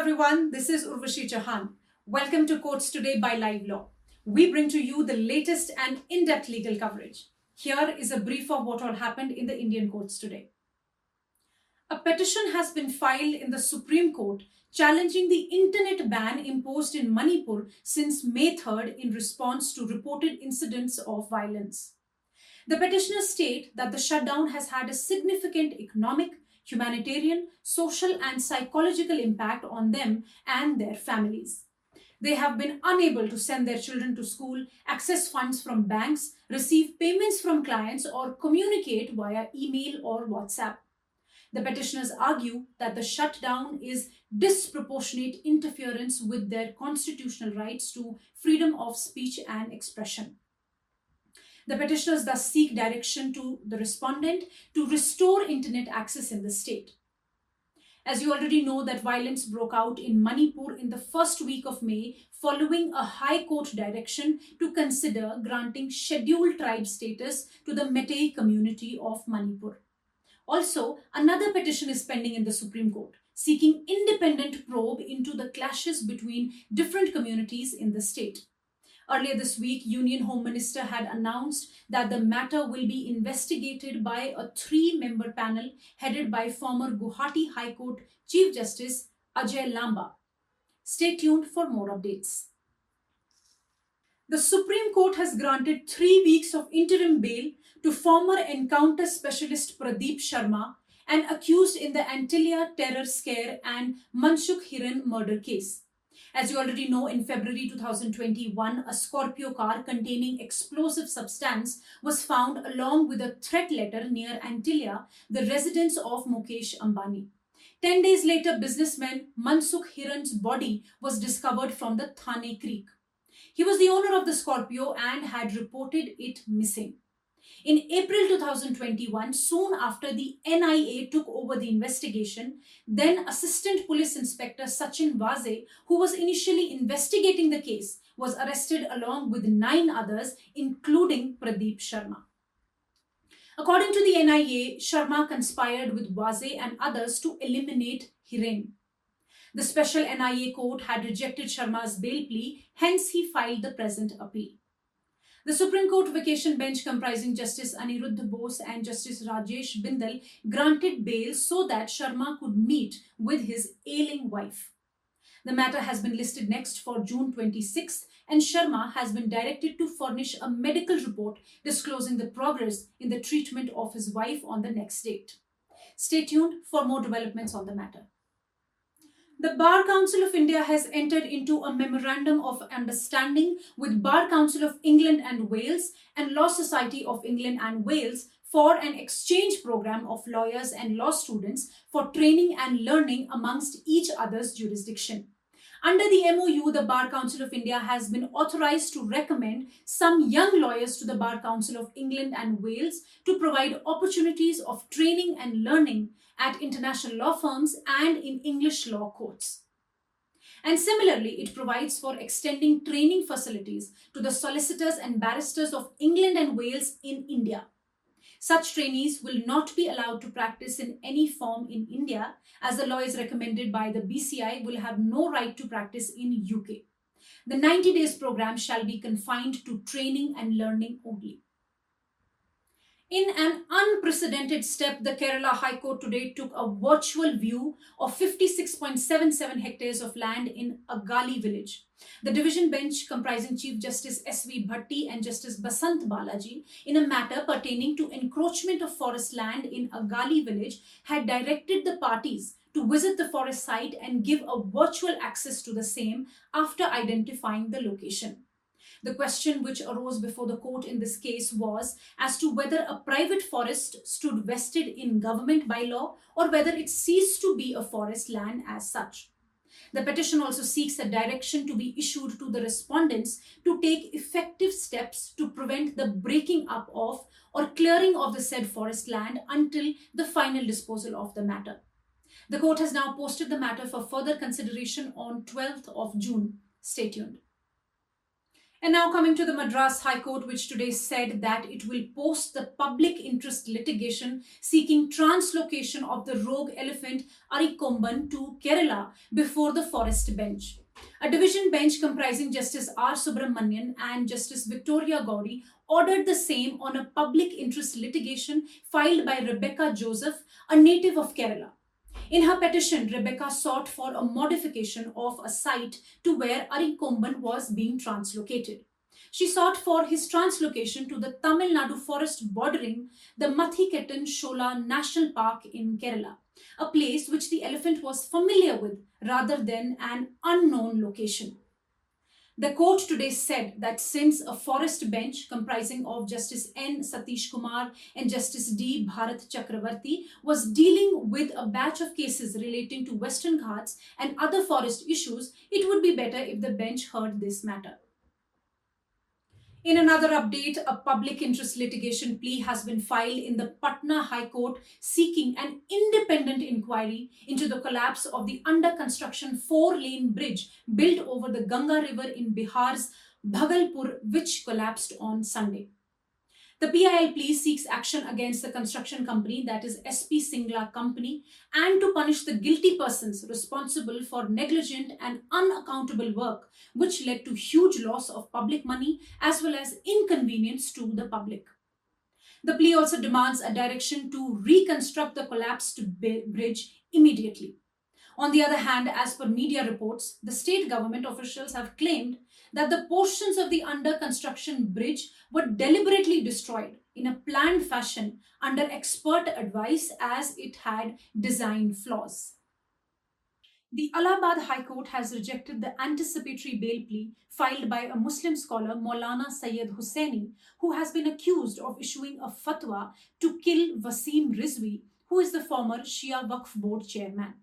everyone. This is Urvashi Chauhan. Welcome to Courts Today by Live Law. We bring to you the latest and in depth legal coverage. Here is a brief of what all happened in the Indian courts today. A petition has been filed in the Supreme Court challenging the internet ban imposed in Manipur since May 3rd in response to reported incidents of violence. The petitioners state that the shutdown has had a significant economic, humanitarian, social, and psychological impact on them and their families. They have been unable to send their children to school, access funds from banks, receive payments from clients, or communicate via email or WhatsApp. The petitioners argue that the shutdown is disproportionate interference with their constitutional rights to freedom of speech and expression. The petitioners thus seek direction to the respondent to restore internet access in the state. As you already know, that violence broke out in Manipur in the first week of May following a High Court direction to consider granting scheduled tribe status to the Meitei community of Manipur. Also, another petition is pending in the Supreme Court seeking independent probe into the clashes between different communities in the state. Earlier this week, Union Home Minister had announced that the matter will be investigated by a three member panel headed by former Guwahati High Court Chief Justice Ajay Lamba. Stay tuned for more updates. The Supreme Court has granted three weeks of interim bail to former encounter specialist Pradeep Sharma and accused in the Antilia terror scare and Mansukh Hiren murder case. As you already know, in February 2021, a Scorpio car containing explosive substance was found along with a threat letter near Antilia, the residence of Mukesh Ambani. Ten days later, businessman Mansukh Hiren's body was discovered from the Thane Creek. He was the owner of the Scorpio and had reported it missing. In April 2021, soon after the NIA took over the investigation, then Assistant Police Inspector Sachin Vaze, who was initially investigating the case, was arrested along with nine others, including Pradeep Sharma. According to the NIA, Sharma conspired with Vaze and others to eliminate Hiren. The special NIA court had rejected Sharma's bail plea, hence he filed the present appeal. The Supreme Court vacation bench comprising Justice Aniruddha Bose and Justice Rajesh Bindal granted bail so that Sharma could meet with his ailing wife. The matter has been listed next for June 26th and Sharma has been directed to furnish a medical report disclosing the progress in the treatment of his wife on the next date. Stay tuned for more developments on the matter. The Bar Council of India has entered into a memorandum of understanding with Bar Council of England and Wales and Law Society of England and Wales for an exchange program of lawyers and law students for training and learning amongst each other's jurisdiction. Under the MOU, the Bar Council of India has been authorized to recommend some young lawyers to the Bar Council of England and Wales to provide opportunities of training and learning at international law firms and in English law courts. And similarly, it provides for extending training facilities to the solicitors and barristers of England and Wales in India. Such trainees will not be allowed to practice in any form in India, as the law is recommended by the BCI will have no right to practice in UK. The 90 days program shall be confined to training and learning only. In an unprecedented step, the Kerala High Court today took a virtual view of 56.77 hectares of land in Agali village. The division bench, comprising Chief Justice S.V. Bhatti and Justice Basant Balaji, in a matter pertaining to encroachment of forest land in Agali village, had directed the parties to visit the forest site and give a virtual access to the same after identifying the location. The question which arose before the court in this case was as to whether a private forest stood vested in government by law or whether it ceased to be a forest land as such. The petition also seeks a direction to be issued to the respondents to take effective steps to prevent the breaking up of or clearing of the said forest land until the final disposal of the matter. The court has now posted the matter for further consideration on 12th of June. Stay tuned. And now coming to the Madras High Court, which today said that it will post the public interest litigation seeking translocation of the rogue elephant Arikomban to Kerala before the forest bench. A division bench comprising Justice R. Subramanian and Justice Victoria Gowri ordered the same on a public interest litigation filed by Rebecca Joseph, a native of Kerala. In her petition, Rebecca sought for a modification of a site to where Arikomban was being translocated. She sought for his translocation to the Tamil Nadu forest bordering the Mathikettan Shola National Park in Kerala, a place which the elephant was familiar with rather than an unknown location. The court today said that since a forest bench comprising of Justice N. Satish Kumar and Justice D. Bharat Chakravarti was dealing with a batch of cases relating to Western Ghats and other forest issues, it would be better if the bench heard this matter. In another update, a public interest litigation plea has been filed in the Patna High Court seeking an independent inquiry into the collapse of the under construction four lane bridge built over the Ganga River in Bihar's Bhagalpur, which collapsed on Sunday. The PIL plea seeks action against the construction company, that is SP Singla Company, and to punish the guilty persons responsible for negligent and unaccountable work, which led to huge loss of public money as well as inconvenience to the public. The plea also demands a direction to reconstruct the collapsed bridge immediately. On the other hand, as per media reports, the state government officials have claimed that the portions of the under construction bridge were deliberately destroyed in a planned fashion under expert advice as it had design flaws. The Allahabad High Court has rejected the anticipatory bail plea filed by a Muslim scholar, Maulana Sayyid Hussaini, who has been accused of issuing a fatwa to kill Wasim Rizvi, who is the former Shia Waqf Board chairman.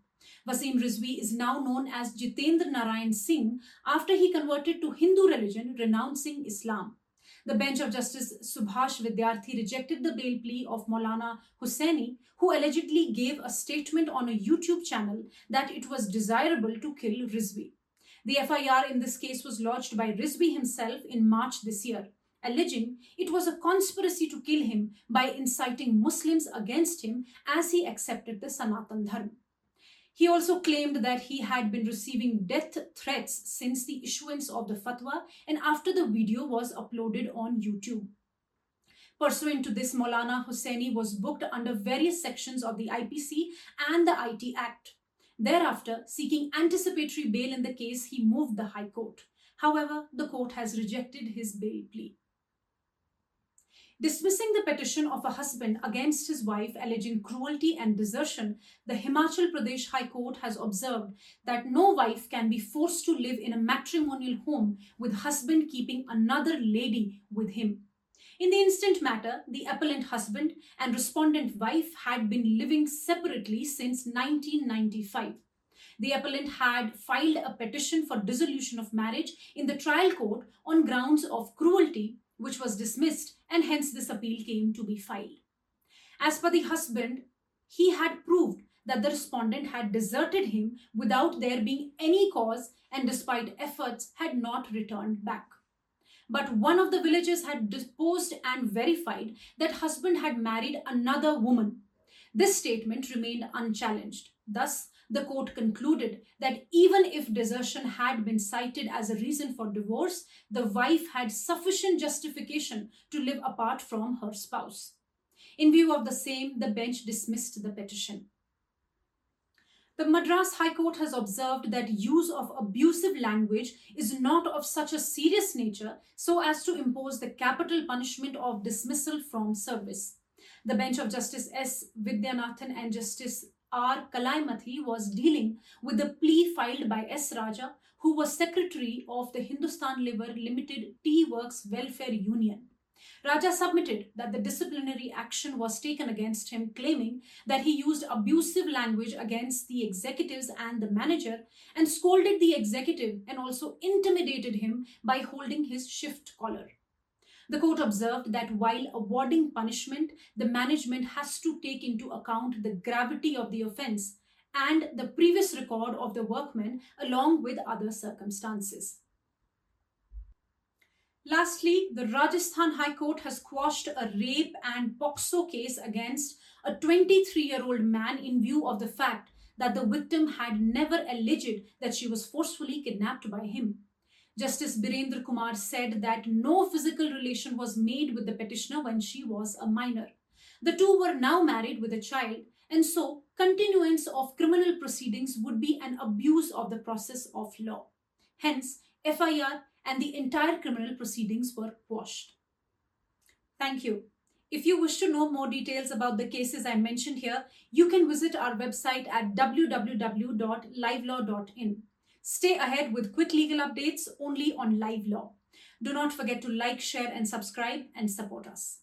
Wasim Rizvi is now known as Jitendra Narayan Singh after he converted to Hindu religion, renouncing Islam. The bench of Justice Subhash Vidyarthi rejected the bail plea of Maulana Hussaini, who allegedly gave a statement on a YouTube channel that it was desirable to kill Rizvi. The FIR in this case was lodged by Rizvi himself in March this year, alleging it was a conspiracy to kill him by inciting Muslims against him as he accepted the Sanatan Dharma. He also claimed that he had been receiving death threats since the issuance of the fatwa and after the video was uploaded on YouTube. Pursuant to this, Maulana Hussaini was booked under various sections of the IPC and the IT Act. Thereafter, seeking anticipatory bail in the case, he moved the High Court. However, the court has rejected his bail plea. Dismissing the petition of a husband against his wife alleging cruelty and desertion, the Himachal Pradesh High Court has observed that no wife can be forced to live in a matrimonial home with husband keeping another lady with him. In the instant matter, the appellant husband and respondent wife had been living separately since 1995. The appellant had filed a petition for dissolution of marriage in the trial court on grounds of cruelty which was dismissed, and hence this appeal came to be filed. As per the husband, he had proved that the respondent had deserted him without there being any cause and despite efforts had not returned back. But one of the villagers had deposed and verified that husband had married another woman. This statement remained unchallenged. Thus, the court concluded that even if desertion had been cited as a reason for divorce, the wife had sufficient justification to live apart from her spouse. In view of the same, the bench dismissed the petition. The Madras High Court has observed that use of abusive language is not of such a serious nature so as to impose the capital punishment of dismissal from service. The bench of Justice S. Vidyanathan and Justice R. Kalaimathi was dealing with the plea filed by S. Raja, who was secretary of the Hindustan Lever Limited Tea Works Welfare Union. Raja submitted that the disciplinary action was taken against him, claiming that he used abusive language against the executives and the manager and scolded the executive and also intimidated him by holding his shift collar. The court observed that while awarding punishment, the management has to take into account the gravity of the offense and the previous record of the workman along with other circumstances. Lastly, the Rajasthan High Court has quashed a rape and POCSO case against a 23 year old man in view of the fact that the victim had never alleged that she was forcefully kidnapped by him. Justice Birendra Kumar said that no physical relation was made with the petitioner when she was a minor. The two were now married with a child, and so continuance of criminal proceedings would be an abuse of the process of law. Hence, FIR and the entire criminal proceedings were quashed. Thank you. If you wish to know more details about the cases I mentioned here, you can visit our website at www.livelaw.in. Stay ahead with quick legal updates only on Live Law. Do not forget to like, share, and subscribe and support us.